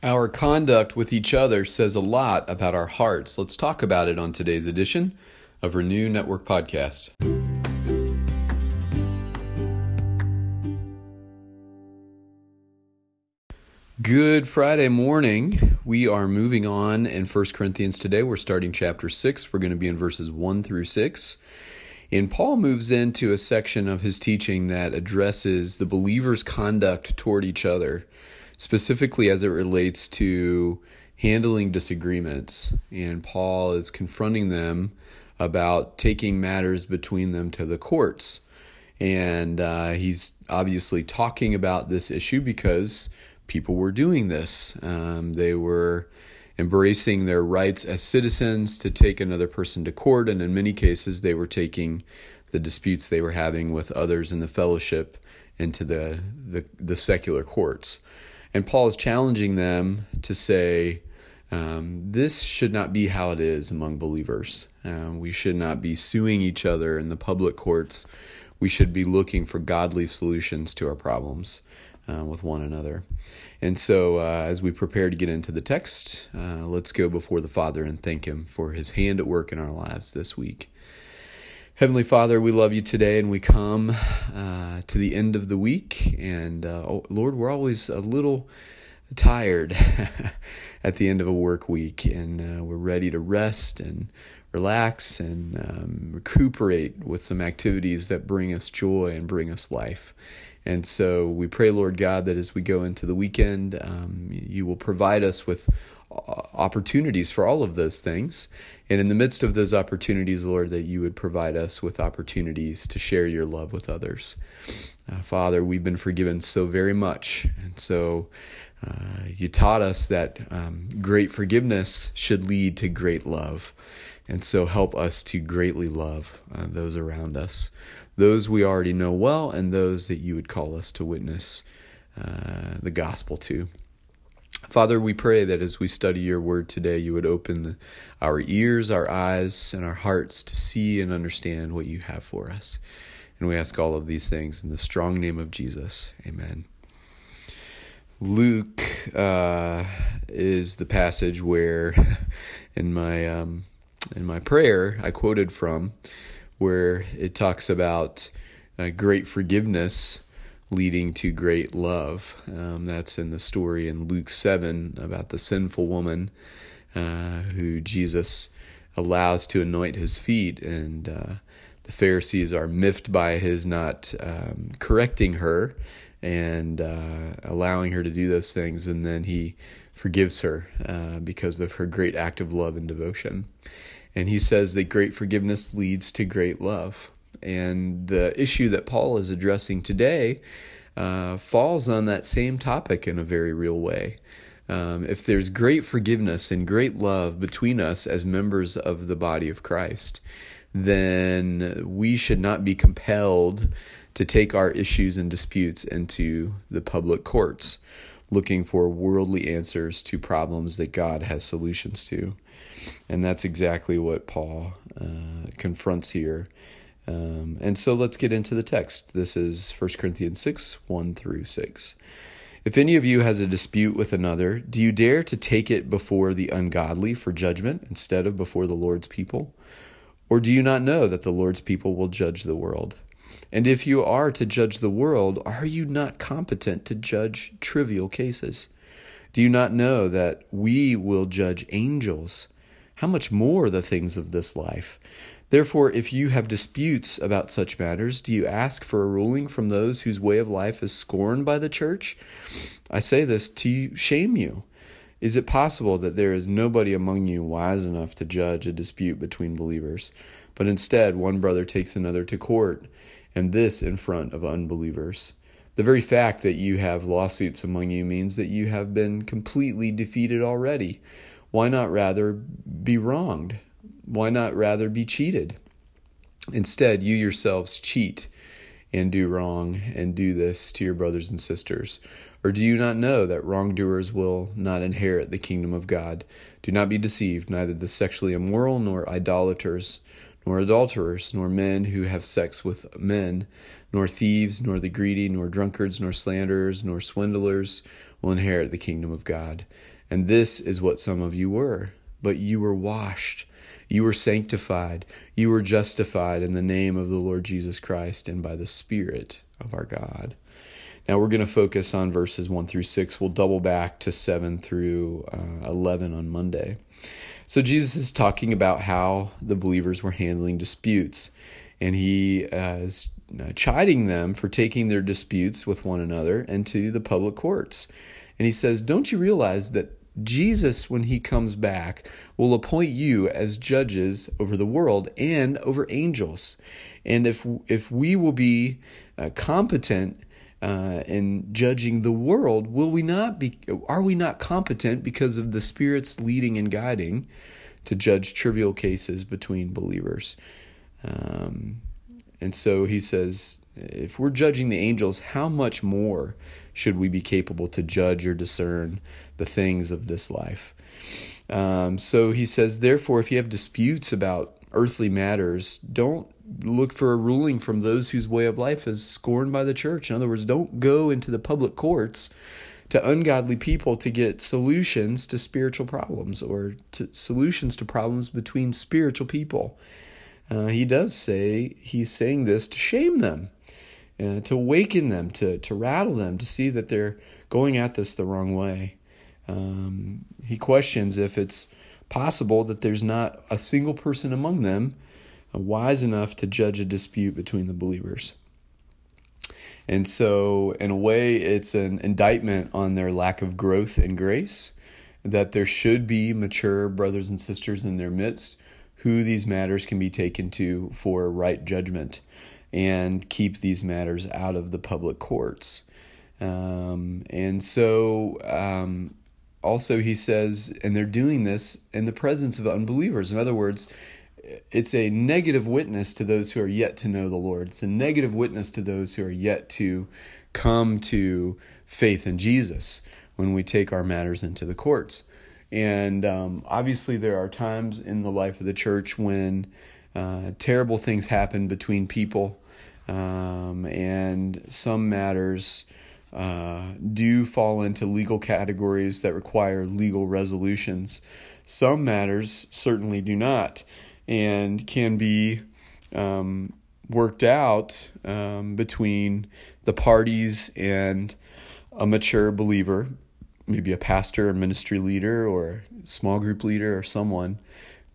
Our conduct with each other says a lot about our hearts. Let's talk about it on today's edition of Renew Network Podcast. Good Friday morning. We are moving on in 1 Corinthians today. We're starting chapter 6. We're going to be in verses 1 through 6. And Paul moves into a section of his teaching that addresses the believer's conduct toward each other specifically as it relates to handling disagreements. And Paul is confronting them about taking matters between them to the courts. And uh, he's obviously talking about this issue because people were doing this. Um, they were embracing their rights as citizens to take another person to court, and in many cases, they were taking the disputes they were having with others in the fellowship into the, the, the secular courts. And Paul is challenging them to say, um, this should not be how it is among believers. Uh, we should not be suing each other in the public courts. We should be looking for godly solutions to our problems uh, with one another. And so, uh, as we prepare to get into the text, uh, let's go before the Father and thank Him for His hand at work in our lives this week. Heavenly Father, we love you today, and we come uh, to the end of the week. And uh, oh, Lord, we're always a little tired at the end of a work week, and uh, we're ready to rest and relax and um, recuperate with some activities that bring us joy and bring us life. And so we pray, Lord God, that as we go into the weekend, um, you will provide us with opportunities for all of those things. And in the midst of those opportunities, Lord, that you would provide us with opportunities to share your love with others. Uh, Father, we've been forgiven so very much. And so uh, you taught us that um, great forgiveness should lead to great love. And so help us to greatly love uh, those around us, those we already know well, and those that you would call us to witness uh, the gospel to. Father, we pray that as we study your word today, you would open our ears, our eyes, and our hearts to see and understand what you have for us. And we ask all of these things in the strong name of Jesus. Amen. Luke uh, is the passage where, in my um, in my prayer, I quoted from, where it talks about uh, great forgiveness leading to great love. Um, that's in the story in Luke 7 about the sinful woman uh, who Jesus allows to anoint his feet. And uh, the Pharisees are miffed by his not um, correcting her and uh, allowing her to do those things. And then he forgives her uh, because of her great act of love and devotion. And he says that great forgiveness leads to great love. And the issue that Paul is addressing today uh, falls on that same topic in a very real way. Um, if there's great forgiveness and great love between us as members of the body of Christ, then we should not be compelled to take our issues and disputes into the public courts, looking for worldly answers to problems that God has solutions to. And that's exactly what Paul uh, confronts here um, and so let's get into the text. This is 1 Corinthians 6 1 through 6. If any of you has a dispute with another, do you dare to take it before the ungodly for judgment instead of before the Lord's people? Or do you not know that the Lord's people will judge the world? And if you are to judge the world, are you not competent to judge trivial cases? Do you not know that we will judge angels? How much more the things of this life? Therefore, if you have disputes about such matters, do you ask for a ruling from those whose way of life is scorned by the church? I say this to shame you. Is it possible that there is nobody among you wise enough to judge a dispute between believers? But instead, one brother takes another to court, and this in front of unbelievers. The very fact that you have lawsuits among you means that you have been completely defeated already. Why not rather be wronged? Why not rather be cheated? Instead, you yourselves cheat and do wrong and do this to your brothers and sisters. Or do you not know that wrongdoers will not inherit the kingdom of God? Do not be deceived, neither the sexually immoral, nor idolaters, nor adulterers, nor men who have sex with men, nor thieves, nor the greedy, nor drunkards, nor slanderers, nor swindlers will inherit the kingdom of God. And this is what some of you were. But you were washed, you were sanctified, you were justified in the name of the Lord Jesus Christ and by the Spirit of our God. Now we're going to focus on verses 1 through 6. We'll double back to 7 through uh, 11 on Monday. So Jesus is talking about how the believers were handling disputes, and he uh, is uh, chiding them for taking their disputes with one another into the public courts. And he says, Don't you realize that Jesus, when he comes back, will appoint you as judges over the world and over angels. And if if we will be uh, competent uh, in judging the world, will we not be? Are we not competent because of the Spirit's leading and guiding to judge trivial cases between believers? Um, and so he says, if we're judging the angels, how much more should we be capable to judge or discern the things of this life? Um, so he says, therefore, if you have disputes about earthly matters, don't look for a ruling from those whose way of life is scorned by the church. In other words, don't go into the public courts to ungodly people to get solutions to spiritual problems or to solutions to problems between spiritual people. Uh, he does say he's saying this to shame them, uh, to awaken them, to to rattle them, to see that they're going at this the wrong way. Um, he questions if it's possible that there's not a single person among them wise enough to judge a dispute between the believers. And so, in a way, it's an indictment on their lack of growth and grace, that there should be mature brothers and sisters in their midst who these matters can be taken to for right judgment and keep these matters out of the public courts. Um, and so, um, also, he says, and they're doing this in the presence of unbelievers. In other words, it's a negative witness to those who are yet to know the Lord. It's a negative witness to those who are yet to come to faith in Jesus when we take our matters into the courts. And um, obviously, there are times in the life of the church when uh, terrible things happen between people, um, and some matters uh, do fall into legal categories that require legal resolutions. Some matters certainly do not and can be um, worked out um, between the parties and a mature believer, maybe a pastor, a ministry leader, or small group leader, or someone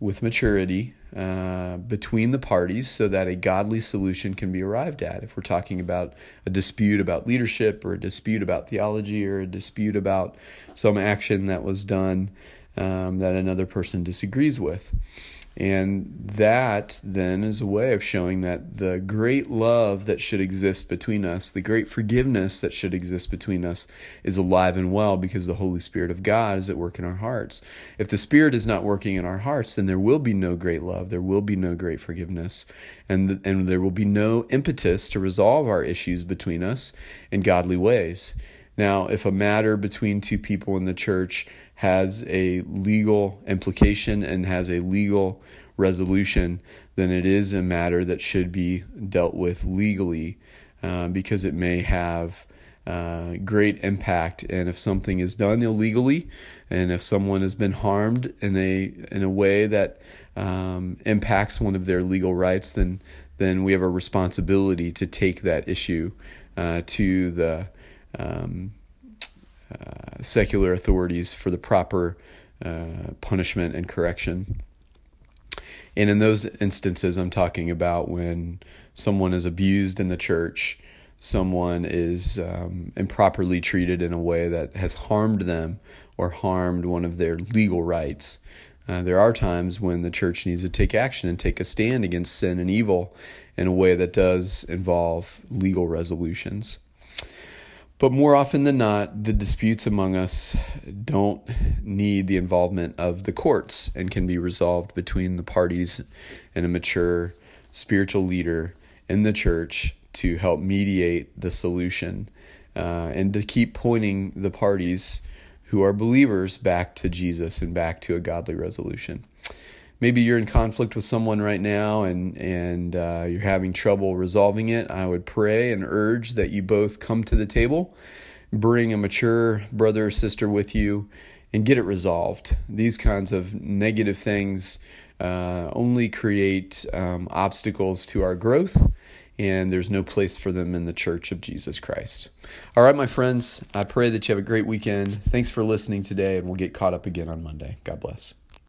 with maturity uh, between the parties so that a godly solution can be arrived at. If we're talking about a dispute about leadership, or a dispute about theology, or a dispute about some action that was done um, that another person disagrees with. And that then is a way of showing that the great love that should exist between us, the great forgiveness that should exist between us, is alive and well because the Holy Spirit of God is at work in our hearts. If the Spirit is not working in our hearts, then there will be no great love, there will be no great forgiveness, and, and there will be no impetus to resolve our issues between us in godly ways. Now, if a matter between two people in the church has a legal implication and has a legal resolution, then it is a matter that should be dealt with legally uh, because it may have uh, great impact. And if something is done illegally, and if someone has been harmed in a in a way that um, impacts one of their legal rights, then then we have a responsibility to take that issue uh, to the um, uh, secular authorities for the proper uh, punishment and correction. And in those instances, I'm talking about when someone is abused in the church, someone is um, improperly treated in a way that has harmed them or harmed one of their legal rights. Uh, there are times when the church needs to take action and take a stand against sin and evil in a way that does involve legal resolutions. But more often than not, the disputes among us don't need the involvement of the courts and can be resolved between the parties and a mature spiritual leader in the church to help mediate the solution uh, and to keep pointing the parties who are believers back to Jesus and back to a godly resolution. Maybe you're in conflict with someone right now and and uh, you're having trouble resolving it, I would pray and urge that you both come to the table, bring a mature brother or sister with you, and get it resolved. These kinds of negative things uh, only create um, obstacles to our growth. And there's no place for them in the church of Jesus Christ. All right, my friends, I pray that you have a great weekend. Thanks for listening today, and we'll get caught up again on Monday. God bless.